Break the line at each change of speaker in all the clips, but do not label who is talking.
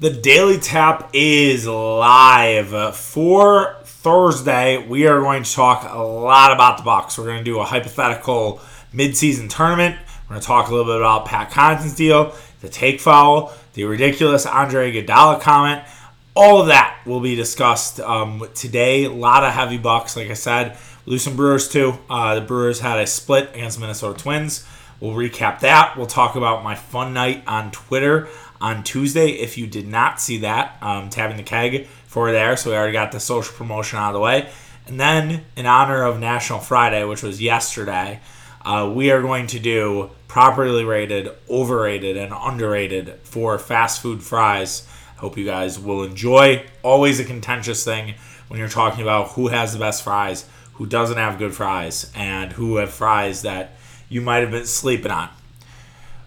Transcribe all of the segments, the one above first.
The Daily Tap is live for Thursday. We are going to talk a lot about the Bucks. We're going to do a hypothetical midseason tournament. We're going to talk a little bit about Pat Connaughton's deal, the take foul, the ridiculous Andre Iguodala comment. All of that will be discussed um, today. A lot of heavy Bucks, like I said. Lose some Brewers too. Uh, the Brewers had a split against Minnesota Twins. We'll recap that. We'll talk about my fun night on Twitter on Tuesday. If you did not see that, um, tapping the keg for there. So we already got the social promotion out of the way. And then, in honor of National Fry Day, which was yesterday, uh, we are going to do properly rated, overrated, and underrated for fast food fries. Hope you guys will enjoy. Always a contentious thing when you're talking about who has the best fries, who doesn't have good fries, and who have fries that you might have been sleeping on.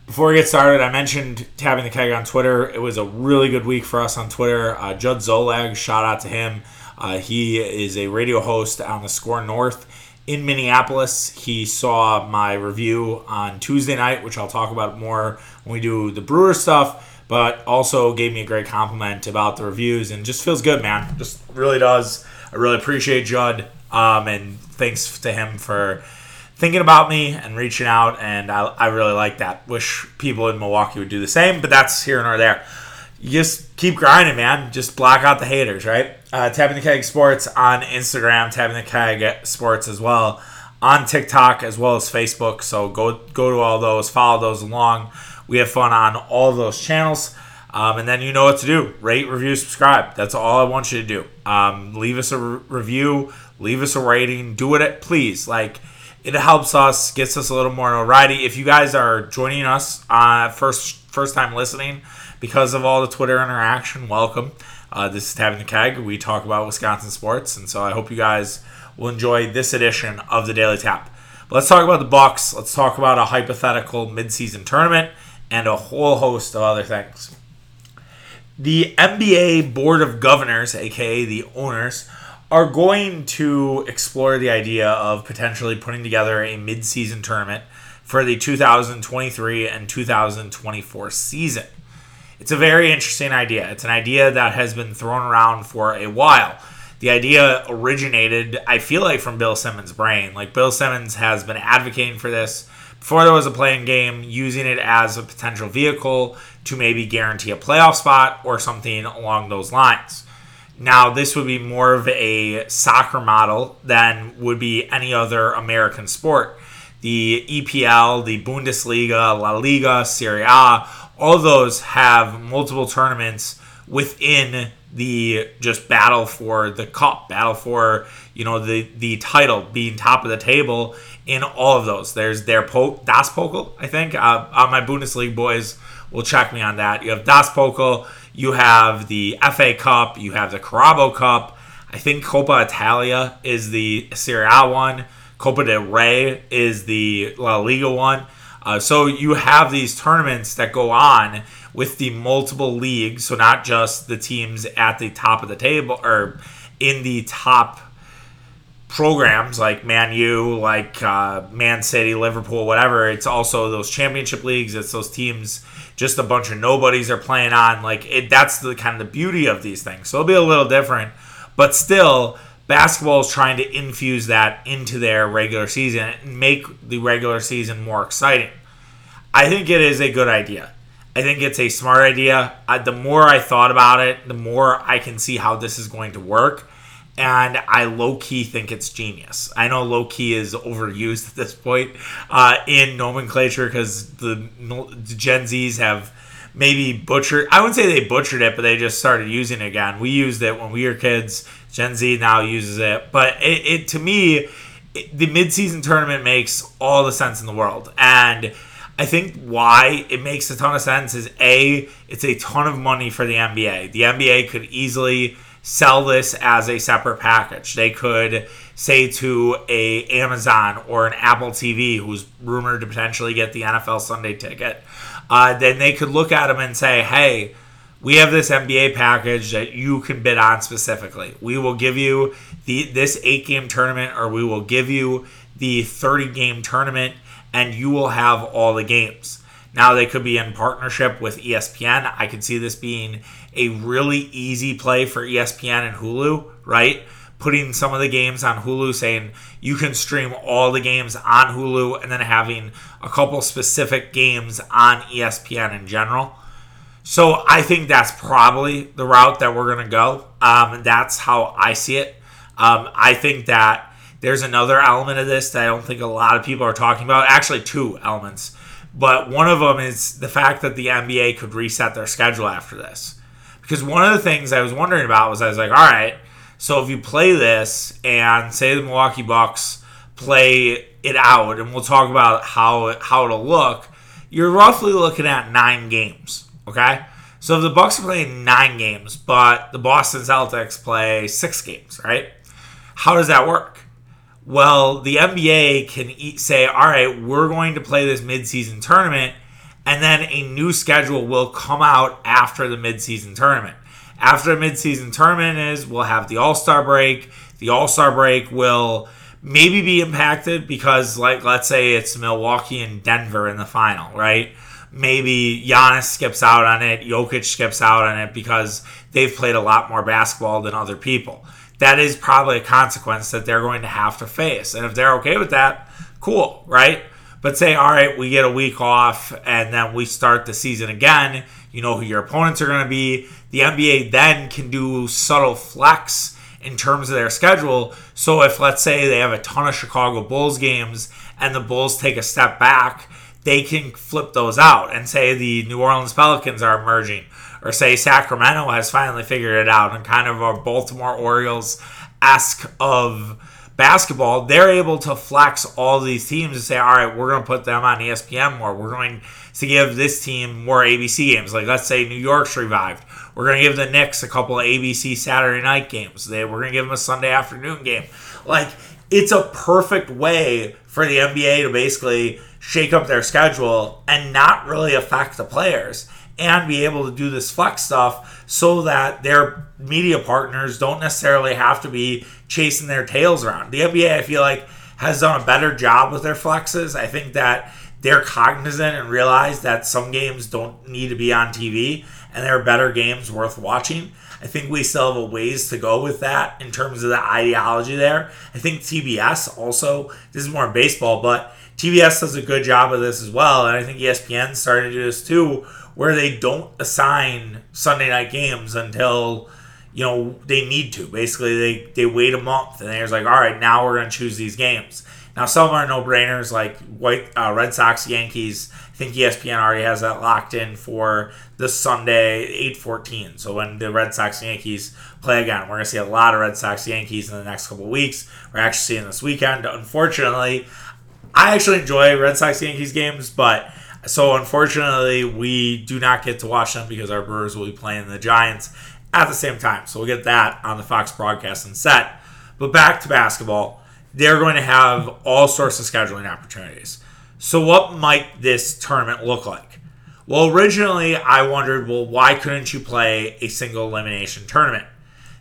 Before we get started, I mentioned tapping the keg on Twitter. It was a really good week for us on Twitter. Uh, Judd Zulgad, shout out to him. Uh, he is a radio host on the SKOR North in Minneapolis. He saw my review on Tuesday night, which I'll talk about more when we do the Brewer stuff, but also gave me a great compliment about the reviews and just feels good, man. Just really does. I really appreciate Judd, um, and thanks to him for thinking about me and reaching out, and I, I really like that. Wish people in Milwaukee would do the same, but that's here and there. You just keep grinding, man. Just block out the haters, right? Uh, tapping the Keg Sports on Instagram, tapping the Keg Sports as well on TikTok as well as Facebook. So go go to all those, follow those along. We have fun on all those channels. Um, and then you know what to do rate, review, subscribe. That's all I want you to do. Um, leave us a re- review, leave us a rating, do it, please. Like, it helps us, gets us a little more notoriety. If you guys are joining us uh, first first time listening because of all the Twitter interaction, welcome. Uh, this is Tapping the Keg. We talk about Wisconsin sports, and so I hope you guys will enjoy this edition of the Daily Tap. But let's talk about the Bucks. Let's talk about a hypothetical midseason tournament and a whole host of other things. The NBA Board of Governors, aka the owners, are going to explore the idea of potentially putting together a mid-season tournament for the 2023 and 2024 season. It's a very interesting idea. It's an idea that has been thrown around for a while. The idea originated, I feel like, from Bill Simmons' brain. Like, Bill Simmons has been advocating for this before there was a play-in game, using it as a potential vehicle to maybe guarantee a playoff spot or something along those lines. Now, this would be more of a soccer model than would be any other American sport. The EPL, the Bundesliga, La Liga, Serie A, all those have multiple tournaments within the just battle for the cup, battle for you know the the title, being top of the table in all of those. There's their po- Das Pokal, I think. Uh, uh, my Bundesliga boys will check me on that. You have Das Pokal you have the FA Cup, you have the Carabao Cup. I think Coppa Italia is the Serie A one. Copa del Rey is the La Liga one. Uh, so you have these tournaments that go on with the multiple leagues, so not just the teams at the top of the table or in the top programs like Man U, like uh, Man City, Liverpool, whatever. It's also those championship leagues. It's those teams just a bunch of nobodies are playing on. Like it, that's the kind of the beauty of these things. So it'll be a little different, but still, basketball is trying to infuse that into their regular season and make the regular season more exciting. I think it is a good idea. I think it's a smart idea. I, the more I thought about it, the more I can see how this is going to work and I low key think it's genius. I know low key is overused at this point uh, in nomenclature because the, the Gen Zs have maybe butchered. I wouldn't say they butchered it, but they just started using it again. We used it when we were kids. Gen Z now uses it, but it, it to me, it, the midseason tournament makes all the sense in the world, and. I think why it makes a ton of sense is a it's a ton of money for the NBA. The NBA could easily sell this as a separate package. They could say to a Amazon or an Apple TV who's rumored to potentially get the NFL Sunday ticket, uh, then they could look at them and say, "Hey, we have this NBA package that you can bid on specifically. We will give you the this eight game tournament, or we will give you the thirty game tournament, and you will have all the games." Now they could be in partnership with ESPN. I could see this being a really easy play for ESPN and Hulu, right? Putting some of the games on Hulu, saying you can stream all the games on Hulu, and then having a couple specific games on ESPN in general. So I think that's probably the route that we're going to go. Um, that's how I see it. Um, I think that there's another element of this that I don't think a lot of people are talking about. Actually, two elements. But one of them is the fact that the NBA could reset their schedule after this. Because one of the things I was wondering about was I was like, all right, so if you play this and say the Milwaukee Bucks play it out, and we'll talk about how how it'll look, you're roughly looking at nine games. Okay, so if the Bucks are playing nine games, but the Boston Celtics play six games, right? How does that work? Well, the NBA can eat, say, all right, we're going to play this midseason tournament, and then a new schedule will come out after the midseason tournament. After the midseason tournament is, we'll have the All Star break. The All Star break will maybe be impacted because, like, let's say it's Milwaukee and Denver in the final, right? Maybe Giannis skips out on it, Jokic skips out on it because they've played a lot more basketball than other people that is probably a consequence that they're going to have to face. And if they're okay with that, cool, right? But say, all right, we get a week off and then we start the season again. You know who your opponents are going to be. The NBA then can do subtle flex in terms of their schedule. So if, let's say, they have a ton of Chicago Bulls games and the Bulls take a step back, they can flip those out and say the New Orleans Pelicans are emerging or say Sacramento has finally figured it out and kind of a Baltimore Orioles esque of basketball, they're able to flex all these teams and say, all right, we're going to put them on ESPN more. We're going to give this team more ABC games. Like, let's say New York's revived. We're going to give the Knicks a couple of ABC Saturday night games. They, we're going to give them a Sunday afternoon game. Like, it's a perfect way for the NBA to basically shake up their schedule and not really affect the players and be able to do this flex stuff so that their media partners don't necessarily have to be chasing their tails around. The NBA, I feel like, has done a better job with their flexes. I think that they're cognizant and realize that some games don't need to be on TV and there are better games worth watching. I think we still have a ways to go with that in terms of the ideology there. I think TBS also, this is more baseball, but TBS does a good job of this as well. And I think ESPN started to do this too, where they don't assign Sunday night games until you know they need to. Basically, they they wait a month and they're like, all right, now we're going to choose these games. Now some are no brainers like White uh, Red Sox Yankees. I think ESPN already has that locked in for this Sunday eight fourteen. So when the Red Sox Yankees play again, we're gonna see a lot of Red Sox Yankees in the next couple weeks. We're actually seeing this weekend. Unfortunately, I actually enjoy Red Sox Yankees games, but so unfortunately, we do not get to watch them because our Brewers will be playing the Giants at the same time. So we'll get that on the Fox broadcast and set. But back to basketball, they're going to have all sorts of scheduling opportunities. So what might this tournament look like? Well, originally I wondered, well, why couldn't you play a single elimination tournament?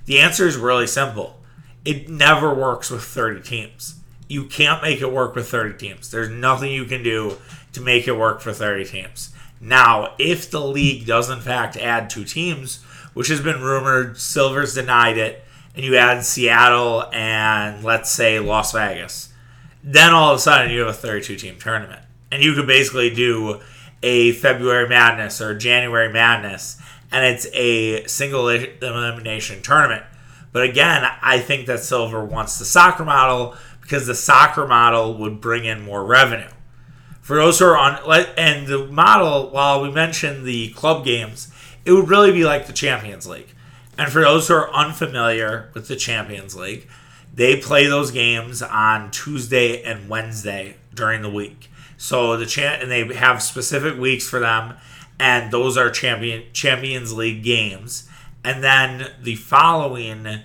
The answer is really simple. It never works with 30 teams. You can't make it work with 30 teams. There's nothing you can do to make it work for 30 teams. Now, if the league does in fact add two teams, which has been rumored, Silver's denied it, and you add Seattle and let's say Las Vegas, then all of a sudden you have a 32 team tournament. And you could basically do a February Madness or January Madness, and it's a single elimination tournament. But again, I think that Silver wants the soccer model because the soccer model would bring in more revenue. For those who are on, and the model, while we mentioned the club games, it would really be like the Champions League. And for those who are unfamiliar with the Champions League, they play those games on Tuesday and Wednesday during the week. So the champ and they have specific weeks for them, and those are champion Champions League games. And then the following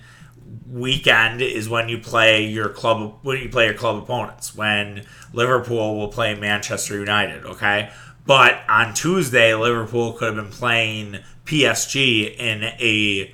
weekend is when you play your club when you play your club opponents. When Liverpool will play Manchester United, okay? But on Tuesday, Liverpool could have been playing PSG in a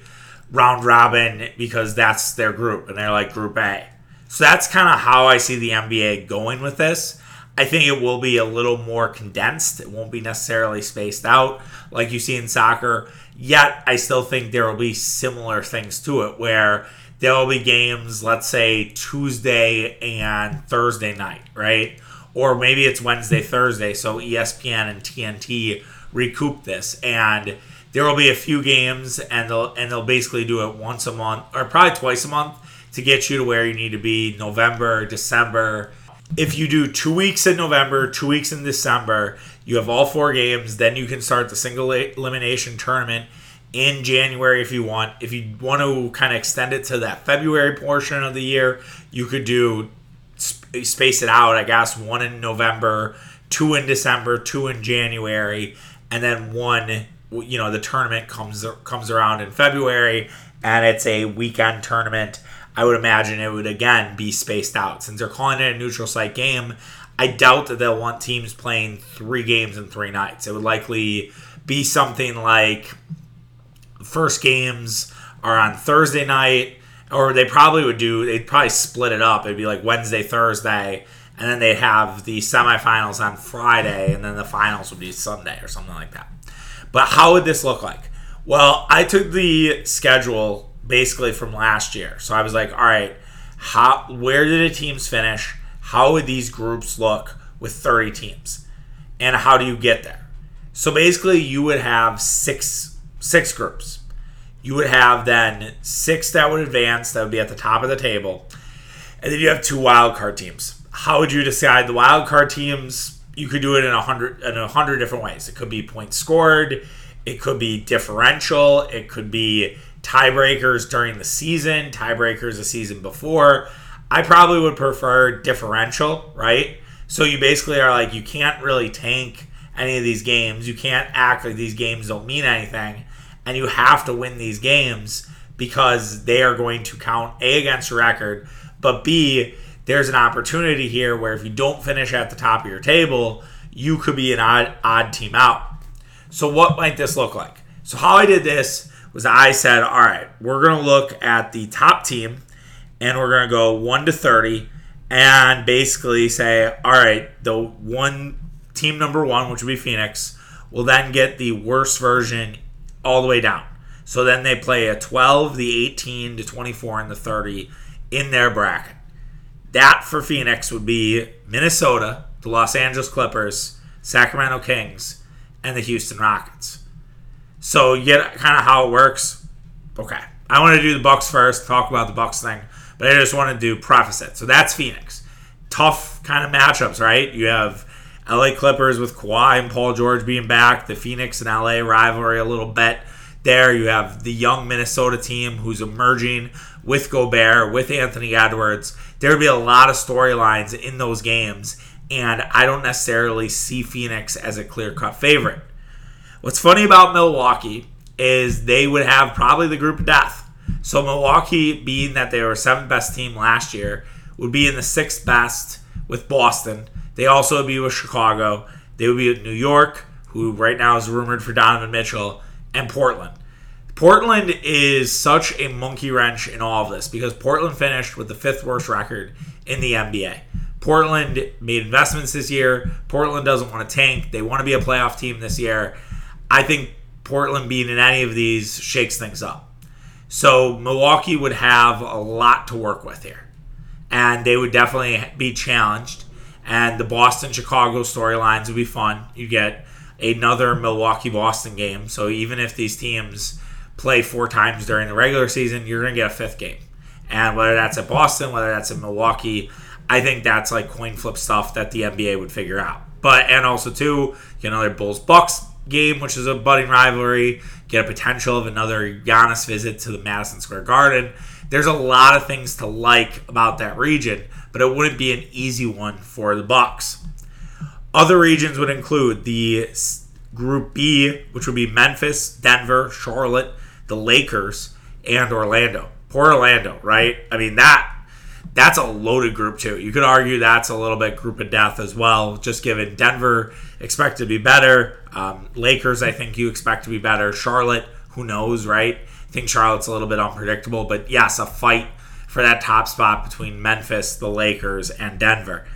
round robin because that's their group and they're like group A. So that's kind of how I see the NBA going with this. I think it will be a little more condensed. It won't be necessarily spaced out like you see in soccer. Yet, I still think there will be similar things to it where there will be games, let's say Tuesday and Thursday night, right? Or maybe it's Wednesday, Thursday. So ESPN and TNT recoup this. And there will be a few games, and they'll, and they'll basically do it once a month or probably twice a month to get you to where you need to be November, December. If you do two weeks in November, two weeks in December, you have all four games. Then you can start the single elimination tournament in January if you want. If you want to kind of extend it to that February portion of the year, you could do space it out, I guess, one in November, two in December, two in January, and then one, you know, the tournament comes comes around in February and it's a weekend tournament. I would imagine it would again be spaced out. Since they're calling it a neutral site game, I doubt that they'll want teams playing three games in three nights. It would likely be something like first games are on Thursday night, or they probably would do, they'd probably split it up. It'd be like Wednesday, Thursday, and then they'd have the semifinals on Friday, and then the finals would be Sunday or something like that. But how would this look like? Well, I took the schedule basically from last year. So I was like, all right, how where did the teams finish? How would these groups look with 30 teams? And how do you get there? So basically you would have six six groups. You would have then six that would advance, that would be at the top of the table. And then you have two wild card teams. How would you decide the wild card teams? You could do it in a hundred in a hundred different ways. It could be points scored, it could be differential, it could be tiebreakers during the season, tiebreakers the season before. I probably would prefer differential, right? So you basically are like, you can't really tank any of these games. You can't act like these games don't mean anything. And you have to win these games because they are going to count A against your record, but B, there's an opportunity here where if you don't finish at the top of your table, you could be an odd, odd team out. So, what might this look like? So, how I did this was I said, all right, we're going to look at the top team and we're going to go 1 to 30 and basically say, all right, the one team number one, which would be Phoenix, will then get the worst version all the way down. So then they play a 12, the 18, to 24, and the 30 in their bracket. That for Phoenix would be Minnesota, the Los Angeles Clippers, Sacramento Kings, and the Houston Rockets. So you get kind of how it works. Okay. I want to do the Bucks first, talk about the Bucks thing, but I just want to do preface it. So that's Phoenix. Tough kind of matchups, right? You have LA Clippers with Kawhi and Paul George being back, the Phoenix and LA rivalry a little bit there. You have the young Minnesota team who's emerging with Gobert, with Anthony Edwards. There would be a lot of storylines in those games, and I don't necessarily see Phoenix as a clear cut favorite. What's funny about Milwaukee is they would have probably the group of death. So Milwaukee, being that they were seventh best team last year, would be in the sixth best with Boston. They also would be with Chicago. They would be with New York, who right now is rumored for Donovan Mitchell, and Portland. Portland is such a monkey wrench in all of this because Portland finished with the fifth worst record in the NBA. Portland made investments this year. Portland doesn't want to tank. They want to be a playoff team this year. I think Portland being in any of these shakes things up. So Milwaukee would have a lot to work with here. And they would definitely be challenged. And the Boston Chicago storylines would be fun. You get another Milwaukee Boston game. So even if these teams play four times during the regular season, you're going to get a fifth game. And whether that's at Boston, whether that's in Milwaukee, I think that's like coin flip stuff that the NBA would figure out. But and also too, get another Bulls Bucks game, which is a budding rivalry, get a potential of another Giannis visit to the Madison Square Garden. There's a lot of things to like about that region, but it wouldn't be an easy one for the Bucks. Other regions would include the Group B, which would be Memphis, Denver, Charlotte, the Lakers, and Orlando. Poor Orlando, right? I mean that that's a loaded group too. You could argue that's a little bit group of death as well, just given Denver expect to be better. Um, Lakers, I think you expect to be better. Charlotte, who knows, right? I think Charlotte's a little bit unpredictable, but yes, a fight for that top spot between Memphis, the Lakers, and Denver.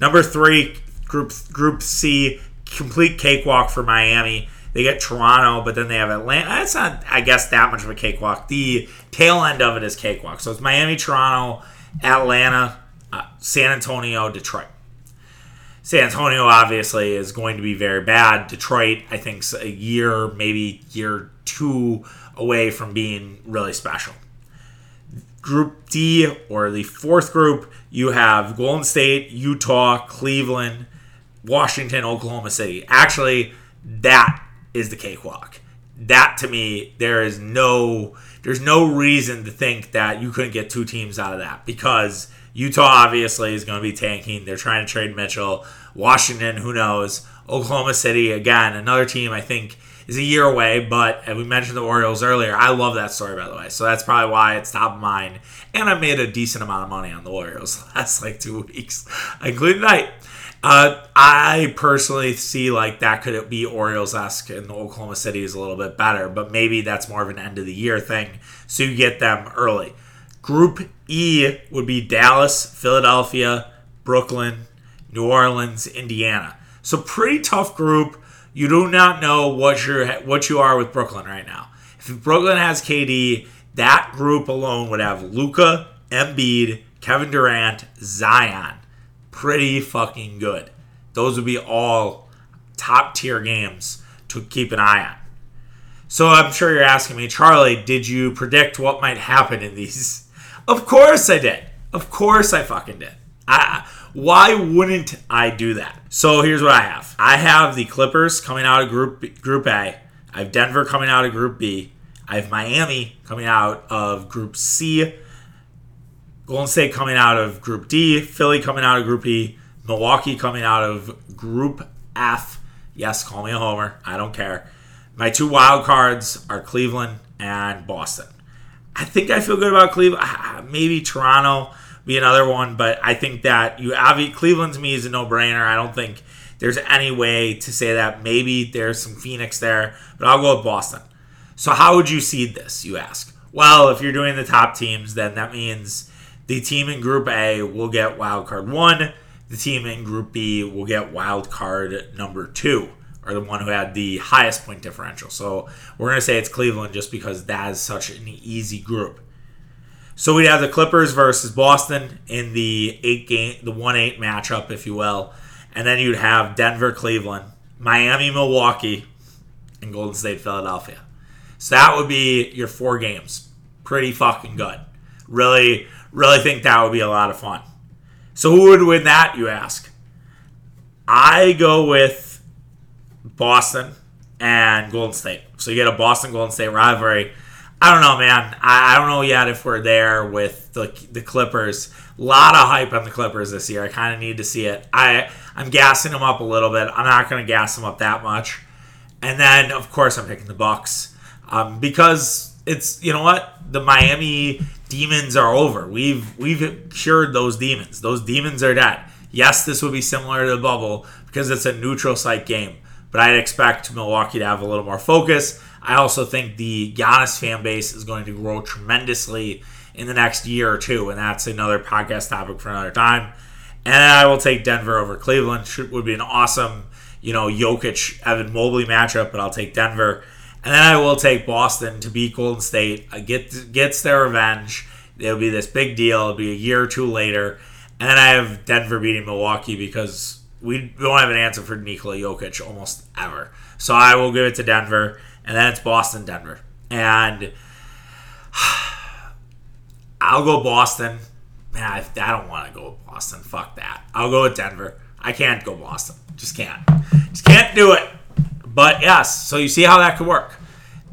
Number three, Group Group C, complete cakewalk for Miami. They get Toronto, but then they have Atlanta. That's not, I guess, that much of a cakewalk. The tail end of it is cakewalk. So it's Miami, Toronto, Atlanta, uh, San Antonio, Detroit. San Antonio obviously is going to be very bad. Detroit, I think, a year, maybe year two away from being really special. Group D, or the fourth group, you have Golden State, Utah, Cleveland, Washington, Oklahoma City. Actually, that is the cakewalk. That to me, there is no there's no reason to think that you couldn't get two teams out of that because Utah obviously is going to be tanking. They're trying to trade Mitchell. Washington, who knows? Oklahoma City, again, another team I think is a year away, but we mentioned the Orioles earlier. I love that story, by the way. So that's probably why it's top of mind. And I made a decent amount of money on the Orioles last like two weeks, including tonight. Uh, I personally see like that could be Orioles esque, and Oklahoma City is a little bit better, but maybe that's more of an end of the year thing. So you get them early. Group E would be Dallas, Philadelphia, Brooklyn, New Orleans, Indiana. So pretty tough group you do not know what you're what you are with Brooklyn right now. If Brooklyn has KD, that group alone would have Luka, Embiid, Kevin Durant, Zion. Pretty fucking good. Those would be all top tier games to keep an eye on. So I'm sure you're asking me, Charlie, did you predict what might happen in these? Of course I did. Of course I fucking did. I why wouldn't I do that? So here's what I have. I have the Clippers coming out of Group Group A. I have Denver coming out of Group B. I have Miami coming out of Group C. Golden State coming out of Group D. Philly coming out of Group E. Milwaukee coming out of Group F. Yes, call me a homer. I don't care. My two wild cards are Cleveland and Boston. I think I feel good about Cleveland. Uh, maybe Toronto be another one. But I think that you obviously Cleveland to me is a no brainer. I don't think there's any way to say that. Maybe there's some Phoenix there, but I'll go with Boston. So how would you seed this? You ask. Well, if you're doing the top teams, then that means the team in Group A will get wild card one. The team in Group B will get wild card number two, or the one who had the highest point differential. So we're going to say it's Cleveland just because that is such an easy group. So we'd have the Clippers versus Boston in the eight game, the one eight matchup, if you will, and then you'd have Denver, Cleveland, Miami, Milwaukee, and Golden State, Philadelphia. So that would be your four games. Pretty fucking good. Really, really think that would be a lot of fun. So who would win that, you ask? I go with Boston and Golden State. So you get a Boston Golden State rivalry. I don't know, man. I, I don't know yet if we're there with the, the Clippers. A lot of hype on the Clippers this year. I kind of need to see it. I I'm gassing them up a little bit. I'm not going to gas them up that much. And then, of course, I'm picking the Bucks um, because it's you know what the Miami demons are over. We've we've cured those demons. Those demons are dead. Yes, this would be similar to the bubble because it's a neutral site game, but I'd expect Milwaukee to have a little more focus. I also think the Giannis fan base is going to grow tremendously in the next year or two, and that's another podcast topic for another time. And I will take Denver over Cleveland. Should, would be an awesome, you know, Jokic Evan Mobley matchup, but I'll take Denver. And then I will take Boston to beat Golden State. Uh, get gets their revenge. It'll be this big deal. It'll be a year or two later. And then I have Denver beating Milwaukee because we don't have an answer for Nikola Jokic almost ever. So I will give it to Denver and then it's Boston, Denver, and I'll go Boston. Man, I, I don't want to go Boston. Fuck that. I'll go with Denver. I can't go Boston. Just can't. Just can't do it. But yes, so you see how that could work.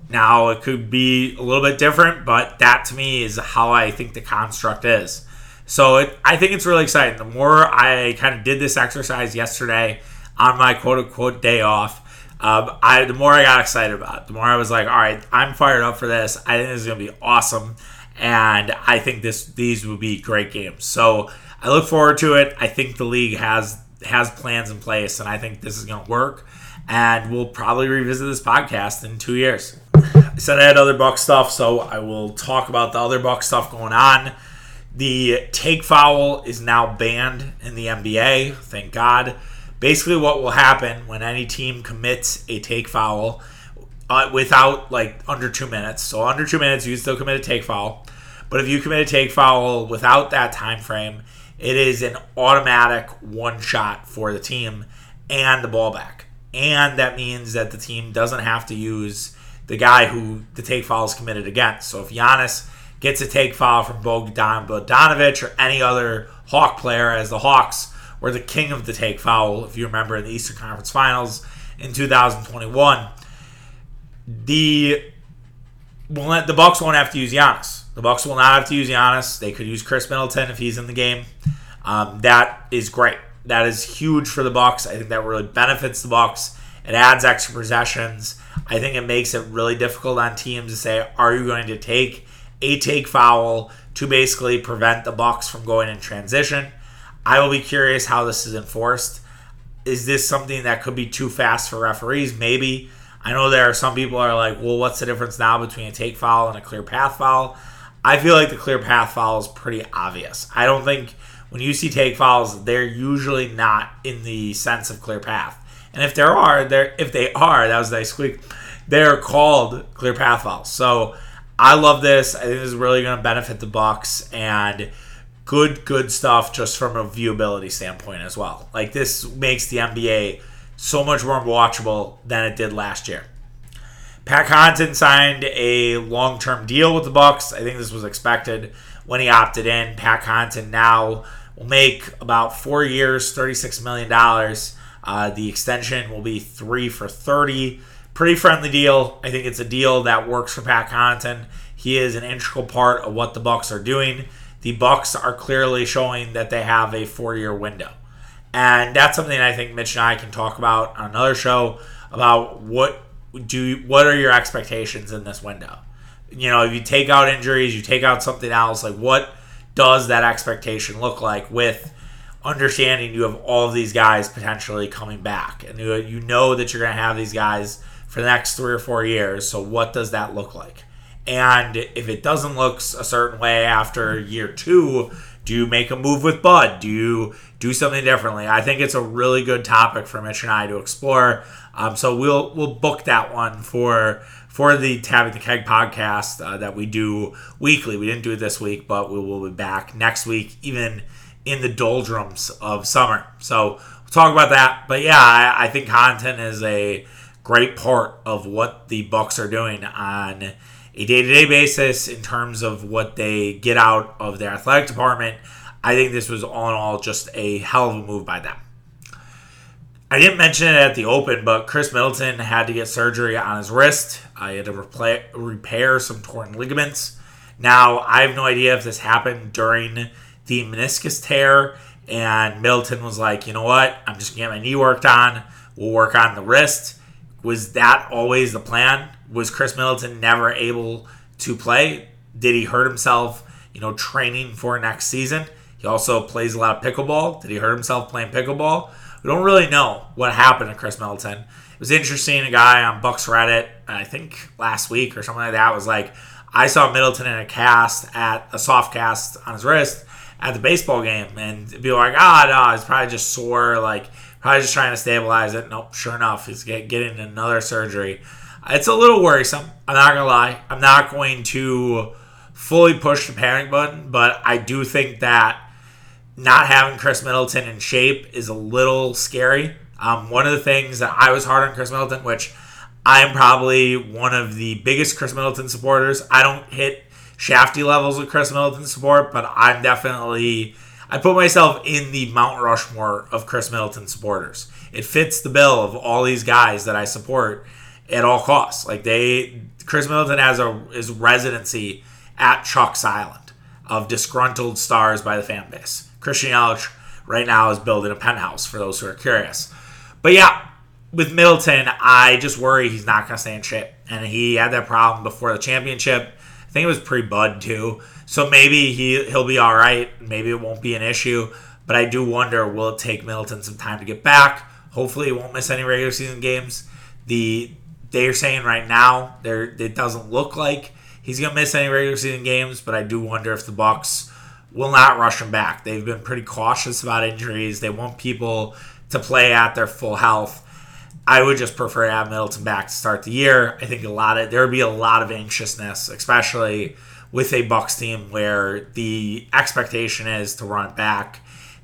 Now it could be a little bit different, but that to me is how I think the construct is. So it, I think it's really exciting. The more I kind of did this exercise yesterday on my quote unquote day off, um, I the more I got excited about it, the more I was like, all right, I'm fired up for this. I think this is gonna be awesome, and I think this these will be great games. So I look forward to it. I think the league has has plans in place, and I think this is gonna work. And we'll probably revisit this podcast in two years. I said I had other Buck stuff, so I will talk about the other Buck stuff going on. The take foul is now banned in the NBA. Thank God basically what will happen when any team commits a take foul uh, without like under two minutes. So under two minutes, you still commit a take foul. But if you commit a take foul without that time frame, it is an automatic one shot for the team and the ball back. And that means that the team doesn't have to use the guy who the take foul is committed against. So if Giannis gets a take foul from Bogdan Bogdanovic or any other Hawk player, as the Hawks were the king of the take foul, if you remember in the Eastern Conference Finals in 2021, the the Bucks won't have to use Giannis. The Bucks will not have to use Giannis. They could use Khris Middleton if he's in the game. Um, that is great. That is huge for the Bucks. I think that really benefits the Bucks. It adds extra possessions. I think it makes it really difficult on teams to say, are you going to take a take foul to basically prevent the Bucks from going in transition? I will be curious how this is enforced. Is this something that could be too fast for referees? Maybe. I know there are some people are like, well, what's the difference now between a take foul and a clear path foul? I feel like the clear path foul is pretty obvious. I don't think when you see take fouls, they're usually not in the sense of clear path. And if there are, there if they are, that was a nice squeak. They're called clear path fouls. So I love this. I think this is really going to benefit the Bucks and good, good stuff just from a viewability standpoint as well. Like this makes the NBA so much more watchable than it did last year. Pat Connaughton signed a long-term deal with the Bucks. I think this was expected when he opted in. Pat Connaughton now will make about four years, thirty-six million dollars. Uh, the extension will be three for thirty. Pretty friendly deal. I think it's a deal that works for Pat Connaughton. He is an integral part of what the Bucks are doing. The Bucks are clearly showing that they have a four-year window. And that's something I think Mitch and I can talk about on another show about what do what are your expectations in this window. You know, if you take out injuries, you take out something else, like what does that expectation look like with understanding you have all of these guys potentially coming back and you, you know that you're going to have these guys for the next three or four years. So what does that look like? And if it doesn't look a certain way after year two, do you make a move with Bud? Do you do something differently? I think it's a really good topic for Mitch and I to explore. Um, so we'll we'll book that one for for the Tapping the Keg podcast uh, that we do weekly. We didn't do it this week, but we will be back next week, even in the doldrums of summer. So we'll talk about that. But yeah, I, I think Connaughton is a great part of what the Bucks are doing on a day to day basis in terms of what they get out of their athletic department. I think this was all in all just a hell of a move by them. I didn't mention it at the open, but Khris Middleton had to get surgery on his wrist. I had to replay, repair some torn ligaments. Now, I have no idea if this happened during the meniscus tear, and Middleton was like, you know what? I'm just to get my knee worked on. We'll work on the wrist. Was that always the plan? Was Khris Middleton never able to play? Did he hurt himself, you know, training for next season? He also plays a lot of pickleball. Did he hurt himself playing pickleball? We don't really know what happened to Khris Middleton. It was interesting. A guy on Bucks Reddit, I think last week or something like that, was like, I saw Middleton in a cast at a soft cast on his wrist at the baseball game, and were like, ah, oh, no, he's probably just sore, like probably just trying to stabilize it. Nope, sure enough, he's getting another surgery. It's a little worrisome. I'm not gonna lie. I'm not going to fully push the panic button, but I do think that not having Khris Middleton in shape is a little scary. Um, one of the things that I was hard on Khris Middleton, which I'm probably one of the biggest Khris Middleton supporters. I don't hit shafty levels with Khris Middleton support, but I'm definitely I put myself in the Mount Rushmore of Khris Middleton supporters. It fits the bill of all these guys that I support at all costs. Like they, Khris Middleton has a his residency at Chuck's Island of disgruntled stars by the fan base. Christian Yelich right now is building a penthouse for those who are curious. But yeah, with Middleton, I just worry he's not going to stay in shape. And he had that problem before the championship. I think it was pre Bud too. So maybe he he'll be all right. Maybe it won't be an issue. But I do wonder will it take Middleton some time to get back? Hopefully, he won't miss any regular season games. The they're saying right now there it doesn't look like he's gonna miss any regular season games. But I do wonder if the Bucks will not rush him back. They've been pretty cautious about injuries. They want people to play at their full health. I would just prefer to have Middleton back to start the year. I think a lot of there would be a lot of anxiousness, especially with a Bucks team where the expectation is to run it back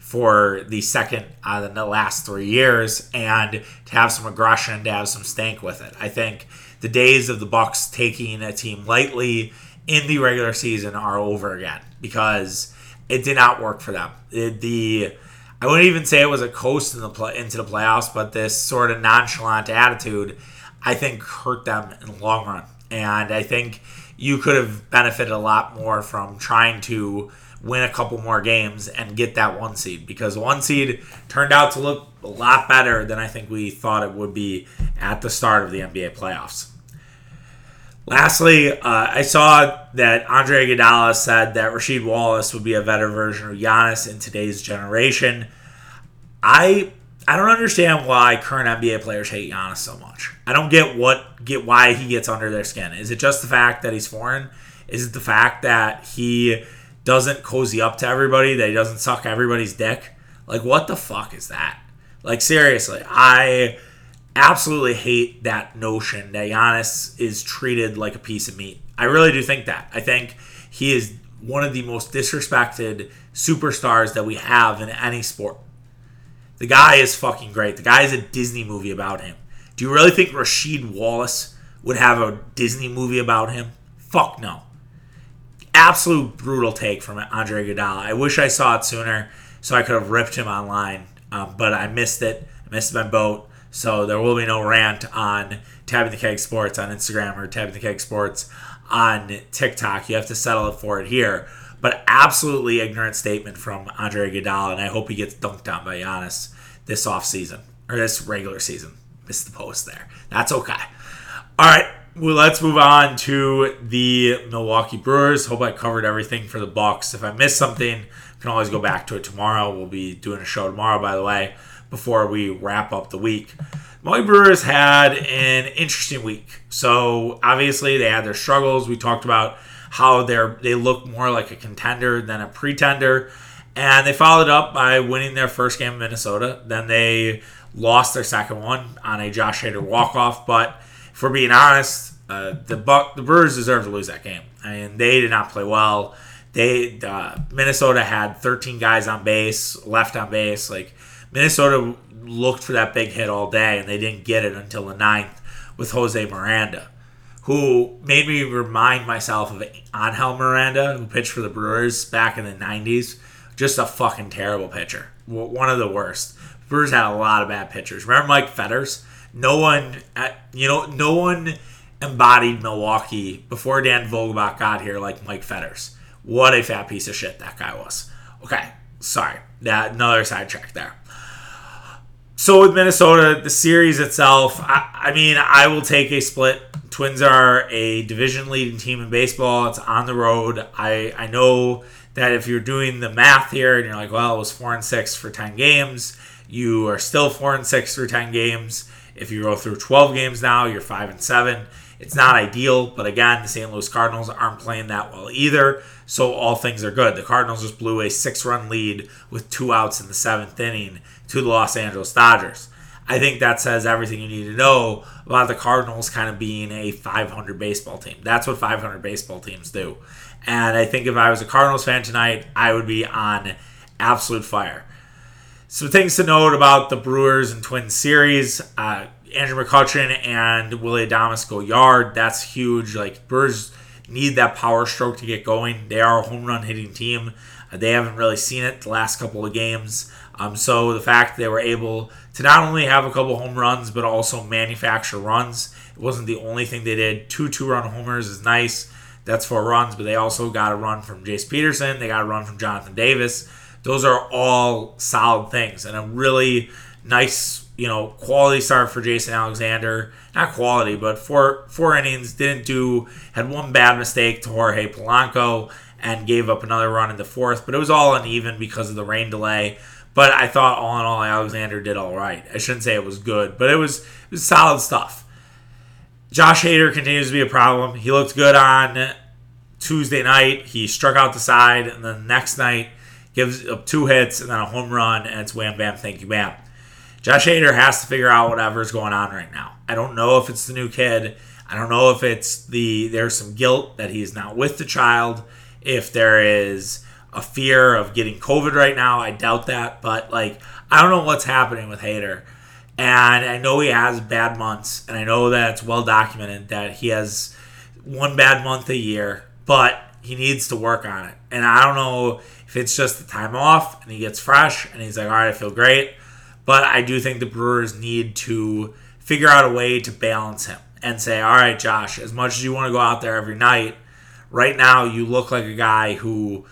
for the second out of the last three years and to have some aggression, to have some stank with it. I think the days of the Bucks taking a team lightly in the regular season are over again because it did not work for them. It, the I wouldn't even say it was a coast in the play, into the playoffs, but this sort of nonchalant attitude, I think, hurt them in the long run. And I think you could have benefited a lot more from trying to win a couple more games and get that one seed because one seed turned out to look a lot better than I think we thought it would be at the start of the NBA playoffs. Lastly, uh, I saw that Andre Iguodala said that Rasheed Wallace would be a better version of Giannis in today's generation. I I don't understand why current NBA players hate Giannis so much. I don't get what get why he gets under their skin. Is it just the fact that he's foreign? Is it the fact that he doesn't cozy up to everybody, that he doesn't suck everybody's dick? Like what the fuck is that? Like seriously, I absolutely hate that notion that Giannis is treated like a piece of meat. I really do think that. I think he is one of the most disrespected superstars that we have in any sport. The guy is fucking great. The guy is a Disney movie about him. Do you really think Rasheed Wallace would have a Disney movie about him? Fuck no. Absolute brutal take from Andre Iguodala. I wish I saw it sooner so I could have ripped him online, um, but I missed it. I missed my boat. So there will be no rant on Tapping the Keg Sports on Instagram or Tapping the Keg Sports on TikTok. You have to settle it for it here. But absolutely ignorant statement from Andre Iguodala, and I hope he gets dunked on by Giannis this offseason or this regular season. Missed the post there. That's okay. All right, well, let's move on to the Milwaukee Brewers. Hope I covered everything for the Bucks. If I missed something, I can always go back to it tomorrow. We'll be doing a show tomorrow, by the way before we wrap up the week. Milwaukee Brewers had an interesting week. So obviously they had their struggles. We talked about how they're they look more like a contender than a pretender. And they followed up by winning their first game in Minnesota. Then they lost their second one on a Josh Hader walk-off. But for being honest, uh, the Buck, the Brewers deserve to lose that game. I mean, they did not play well. They uh, Minnesota had 13 guys on base, left on base. Like Minnesota looked for that big hit all day, and they didn't get it until the ninth with Jose Miranda, who made me remind myself of Angel Miranda, who pitched for the Brewers back in the 90s. Just a fucking terrible pitcher. One of the worst. Brewers had a lot of bad pitchers. Remember Mike Fetters? No one, uh, you know, no one embodied Milwaukee before Dan Vogelbach got here like Mike Fetters. What a fat piece of shit that guy was. Okay, sorry. That another sidetrack there. So with Minnesota, the series itself, I, I, mean, I will take a split. Twins are a division leading team in baseball. It's on the road. I, I know that if you're doing the math here and you're like, well, it was four and six for ten games, you are still four and six for ten games. If you go through twelve games now, you're five and seven. It's not ideal, but again, the St. Louis Cardinals aren't playing that well either, so all things are good. The Cardinals just blew a six run lead with two outs in the seventh inning to the Los Angeles Dodgers. I think that says everything you need to know about the Cardinals kind of being a 500 baseball team. That's what 500 baseball teams do. And I think if I was a Cardinals fan tonight, I would be on absolute fire. Some things to note about the Brewers and Twins series. Uh, Andrew McCutchen and Willy Adames go yard. That's huge. Like Brewers need that power stroke to get going. They are a home run hitting team. Uh, they haven't really seen it the last couple of games. Um, so the fact they were able to not only have a couple home runs but also manufacture runs, it wasn't the only thing they did. Two two-run homers is nice. That's four runs, but they also got a run from Jace Peterson. They got a run from Jonathan Davis. Those are all solid things and a really nice, you know, quality start for Jason Alexander. Not quality, but four four innings. Didn't do had one bad mistake to Jorge Polanco and gave up another run in the fourth, but it was all uneven because of the rain delay. But I thought all in all, Alexander did all right. I shouldn't say it was good, but it was, it was solid stuff. Josh Hader continues to be a problem. He looked good on Tuesday night. He struck out the side, and then the next night gives up two hits and then a home run, and it's wham bam, thank you, bam. Josh Hader has to figure out whatever's going on right now. I don't know if it's the new kid. I don't know if it's the there's some guilt that he's not with the child. If there is a fear of getting COVID right now, I doubt that. But like, I don't know what's happening with Hader. And I know he has bad months, and I know that it's well documented that he has one bad month a year, but he needs to work on it. And I don't know if it's just the time off and he gets fresh and he's like, all right, I feel great. But I do think the Brewers need to figure out a way to balance him and say, all right, Josh, as much as you want to go out there every night, right now you look like a guy who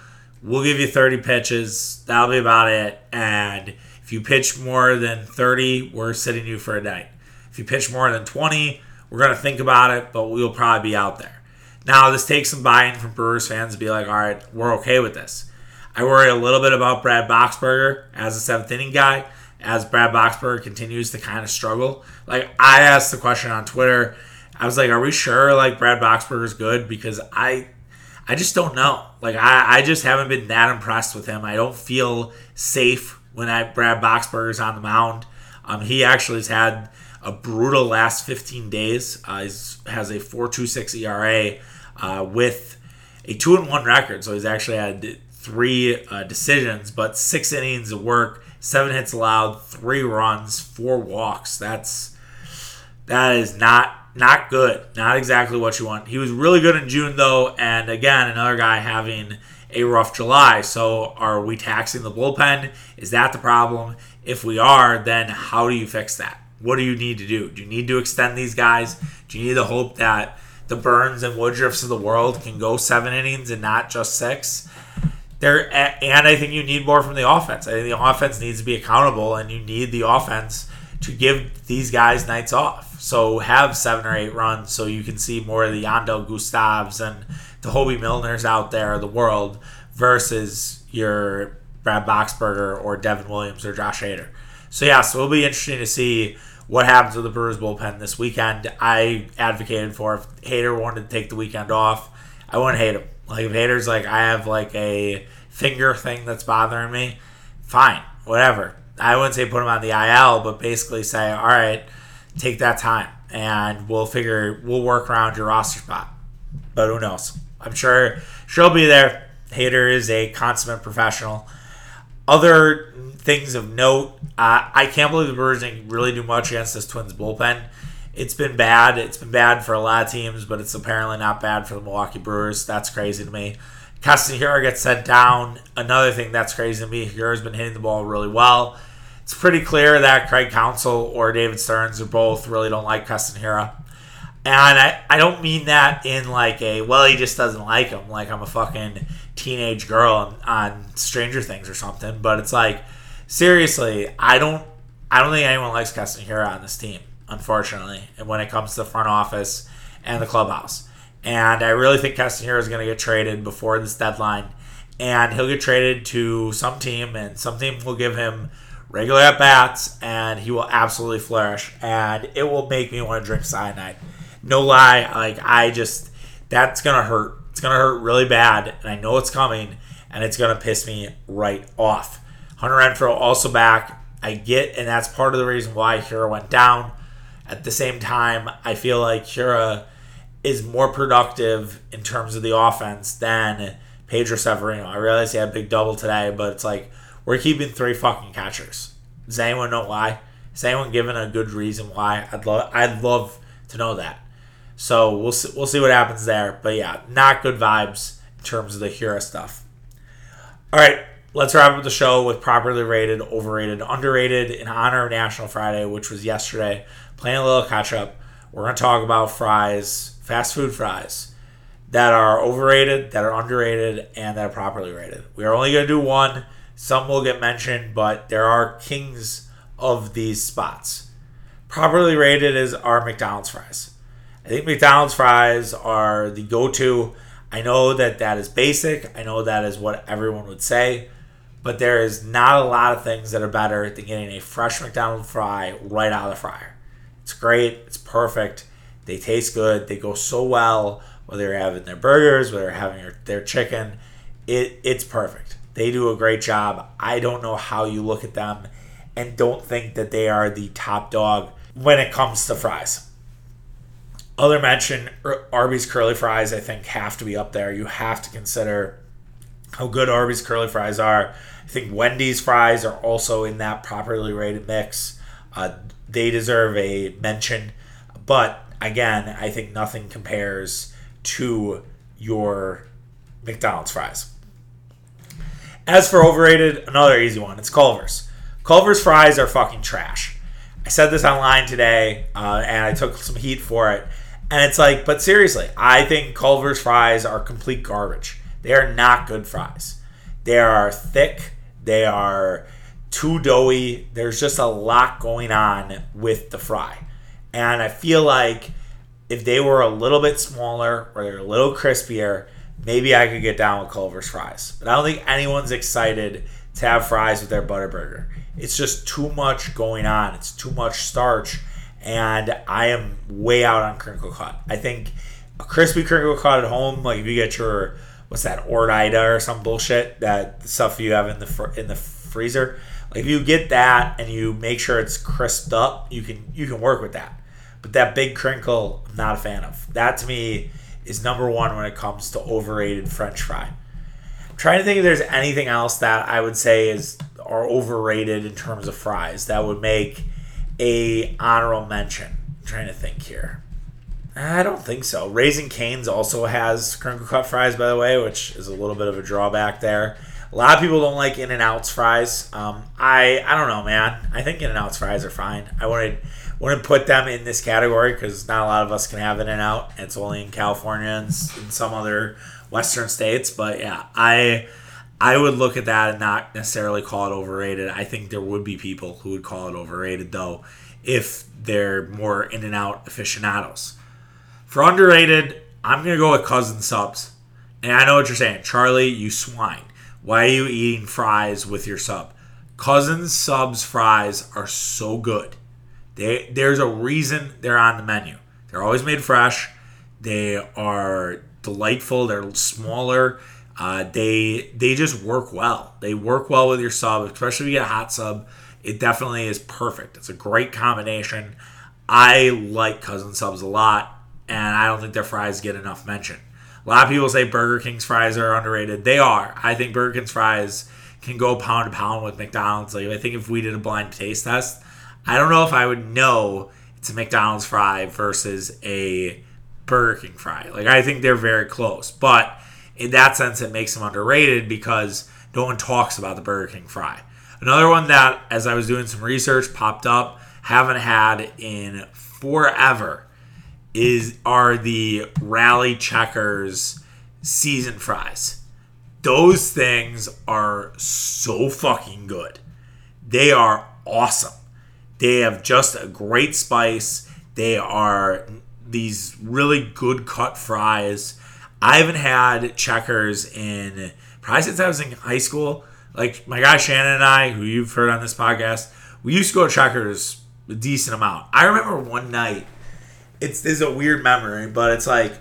will give you 30 pitches. That'll be about it. And if you pitch more than 30, we're sitting you for a night. If you pitch more than 20, we're going to think about it, but we'll probably be out there. Now, this takes some buy in from Brewers fans to be like, all right, we're okay with this. I worry a little bit about Brad Boxberger as a seventh inning guy, as Brad Boxberger continues to kind of struggle. Like, I asked the question on Twitter. I was like, are we sure like Brad Boxberger's good? Because I I just don't know. Like I, I just haven't been that impressed with him. I don't feel safe when I Brad Boxberger's on the mound. Um, he actually has had a brutal last 15 days. Uh, he has a 4.26 ERA uh, with a two and one record. So he's actually had three uh, decisions, but six innings of work, seven hits allowed, three runs, four walks. That's that is not not good. Not exactly what you want. He was really good in June though, and again another guy having a rough July. So are we taxing the bullpen? Is that the problem? If we are, then how do you fix that? What do you need to do? Do you need to extend these guys? Do you need to hope that the Burns and Woodruffs of the world can go seven innings and not just six? There, and I think you need more from the offense. I think the offense needs to be accountable, and you need the offense to give these guys nights off. So have seven or eight runs so you can see more of the Jandel Gustaves and the Hoby Milners out there of the world versus your Brad Boxberger or Devin Williams or Josh Hader. So yeah, so it'll be interesting to see what happens with the Brewers bullpen this weekend. I advocated for if Hader wanted to take the weekend off, I wouldn't hate him. Like if Hader's like I have like a finger thing that's bothering me, fine, whatever. I wouldn't say put him on the IL, but basically say, all right, take that time and we'll figure we'll work around your roster spot. But who knows? I'm sure she'll be there. Hader is a consummate professional. Other things of note, uh, I can't believe the Brewers didn't really do much against this Twins bullpen. It's been bad. It's been bad for a lot of teams, but it's apparently not bad for the Milwaukee Brewers. That's crazy to me. Keston Hiura gets sent down. Another thing that's crazy to me, Hiura's been hitting the ball really well. It's pretty clear that Craig Counsell or David Stearns or both really don't like Keston Hiura. And I, I don't mean that in like a, well, he just doesn't like him, like I'm a fucking teenage girl on, on Stranger Things or something. But it's like, seriously, I don't I don't think anyone likes Keston Hiura on this team, unfortunately, and when it comes to the front office and the clubhouse. And I really think Hiura is going to get traded before this deadline. And he'll get traded to some team, and some team will give him regular at bats, and he will absolutely flourish. And it will make me want to drink cyanide. No lie, like I just that's gonna hurt. It's gonna hurt really bad, and I know it's coming, and it's gonna piss me right off. Hunter Renfroe also back. I get, and that's part of the reason why Hiura went down. At the same time, I feel like Hiura is more productive in terms of the offense than Pedro Severino. I realize he had a big double today, but it's like we're keeping three fucking catchers. Does anyone know why? Is anyone given a good reason why? I'd love I'd love to know that. So we'll see, we'll see what happens there. But yeah, not good vibes in terms of the Hiura stuff. All right, let's wrap up the show with properly rated, overrated, underrated in honor of National Fry Day, which was yesterday. Playing a little catch up. We're going to talk about fries, fast food fries that are overrated, that are underrated, and that are properly rated. We are only going to do one. Some will get mentioned, but there are kings of these spots. Properly rated is our McDonald's fries. I think McDonald's fries are the go to. I know that that is basic. I know that is what everyone would say but there is not a lot of things that are better than getting a fresh McDonald's fry right out of the fryer. It's great, it's perfect, they taste good, they go so well, whether you're having their burgers, whether you're having your, their chicken, it, it's perfect. They do a great job. I don't know how you look at them and don't think that they are the top dog when it comes to fries. Other mention Arby's curly fries, I think, have to be up there. You have to consider how good Arby's curly fries are. I think Wendy's fries are also in that properly rated mix. Uh, they deserve a mention. But again, I think nothing compares to your McDonald's fries. As for overrated, another easy one. It's Culver's. Culver's fries are fucking trash. I said this online today, uh, and I took some heat for it. And it's like, but seriously, I think Culver's fries are complete garbage. They are not good fries. They are thick. They are too doughy. There's just a lot going on with the fry. And I feel like if they were a little bit smaller or they're a little crispier, maybe I could get down with Culver's fries. But I don't think anyone's excited to have fries with their butter burger. It's just too much going on. It's too much starch and I am way out on crinkle cut. I think a crispy crinkle cut at home, like if you get your what's that Ore-Ida or some bullshit that stuff you have in the fr- in the freezer. If you get that and you make sure it's crisped up, you can you can work with that. But that big crinkle, I'm not a fan of. That to me is number one when it comes to overrated French fry. I'm trying to think if there's anything else that I would say is are overrated in terms of fries that would make a honorable mention. I'm trying to think here. I don't think so. Raising Cane's also has crinkle cut fries, by the way, which is a little bit of a drawback there. A lot of people don't like In and Out's fries. Um, I I don't know, man. I think In and Out's fries are fine. I wouldn't wouldn't put them in this category because not a lot of us can have In and Out. It's only in California and in some other Western states. But yeah, I I would look at that and not necessarily call it overrated. I think there would be people who would call it overrated though if they're more in and out aficionados. For underrated, I'm gonna go with Cousins Subs. And I know what you're saying, Charlie, you swine. Why are you eating fries with your sub? Cousins subs fries are so good. They, there's a reason they're on the menu. They're always made fresh. They are delightful. They're smaller. Uh, they they just work well. They work well with your sub, especially if you get a hot sub. It definitely is perfect. It's a great combination. I like Cousins Subs a lot, and I don't think their fries get enough mention. A lot of people say Burger King's fries are underrated. They are. I think Burger King's fries can go pound to pound with McDonald's. Like I think if we did a blind taste test, I don't know if I would know it's a McDonald's fry versus a Burger King fry. Like I think they're very close, but in that sense, it makes them underrated because no one talks about the Burger King fry. Another one that, as I was doing some research, popped up, haven't had in forever, is are the Rally Checkers season fries. Those things are so fucking good. They are awesome. They have just a great spice. They are these really good cut fries I haven't had checkers in probably since I was in high school. Like my guy Shannon and I, who you've heard on this podcast, we used to go to checkers a decent amount. I remember one night, it's is a weird memory, but it's like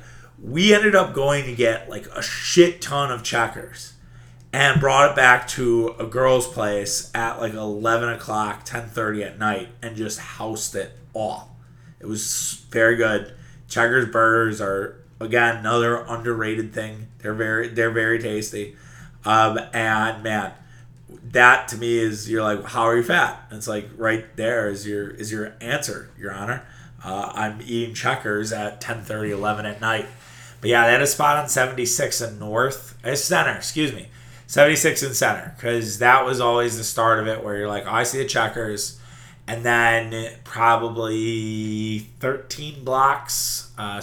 we ended up going to get like a shit ton of checkers and brought it back to a girl's place at like 11 o'clock 10.30 at night and just housed it all it was very good checkers burgers are Again, another underrated thing. They're very they're very tasty. Um, and man, that to me is you're like, how are you fat? And it's like right there is your is your answer, Your Honor. Uh, I'm eating checkers at 10 30, 11 at night. But yeah, that is spot on 76 and North. Uh, center, excuse me. 76 and center. Because that was always the start of it where you're like, oh, I see the checkers. And then probably 13 blocks, uh,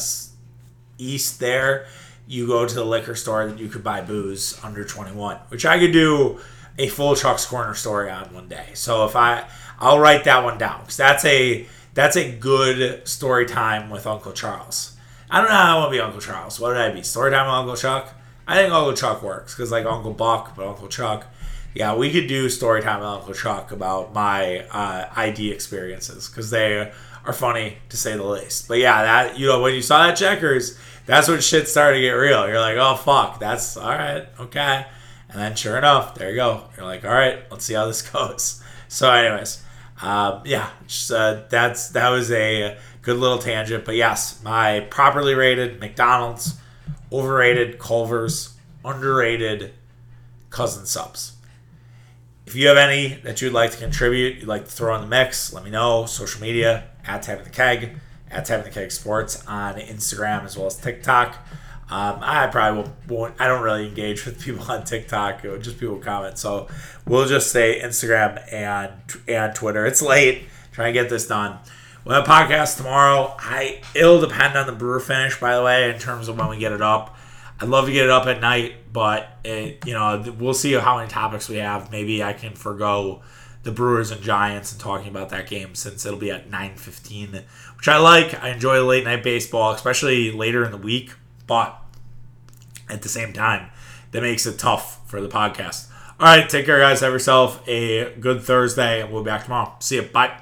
east there, you go to the liquor store that you could buy booze under 21, which I could do a full Chuck's Corner story on one day. So if I, I'll write that one down because that's a that's a good story time with Uncle Charles. I don't know how I want to be Uncle Charles. What would I be? Story time with Uncle Chuck? I think Uncle Chuck works because like Uncle Buck, but Uncle Chuck. Yeah, we could do story time with Uncle Chuck about my uh, ID experiences because they are funny to say the least. But yeah, that you know when you saw that checkers, that's when shit started to get real. You're like, oh fuck, that's all right, okay. And then sure enough, there you go. You're like, all right, let's see how this goes. So, anyways, um, yeah, just, uh, that's that was a good little tangent. But yes, my properly rated McDonald's, overrated Culver's, underrated Cousins Subs. If you have any that you'd like to contribute, you'd like to throw in the mix, let me know. Social media at Tapping the Keg, at Tapping the Keg Sports on Instagram as well as TikTok. Um, I probably won't. I don't really engage with people on TikTok. Just people comment. So we'll just say Instagram and and Twitter. It's late. Try and get this done. We'll have a podcast tomorrow. I it'll depend on the brewer finish, by the way, in terms of when we get it up. I'd love to get it up at night, but it, you know we'll see how many topics we have. Maybe I can forego the Brewers and Giants and talking about that game since it'll be at 9:15, which I like. I enjoy late night baseball, especially later in the week, but at the same time, that makes it tough for the podcast. All right, take care, guys. Have yourself a good Thursday, and we'll be back tomorrow. See you. Bye.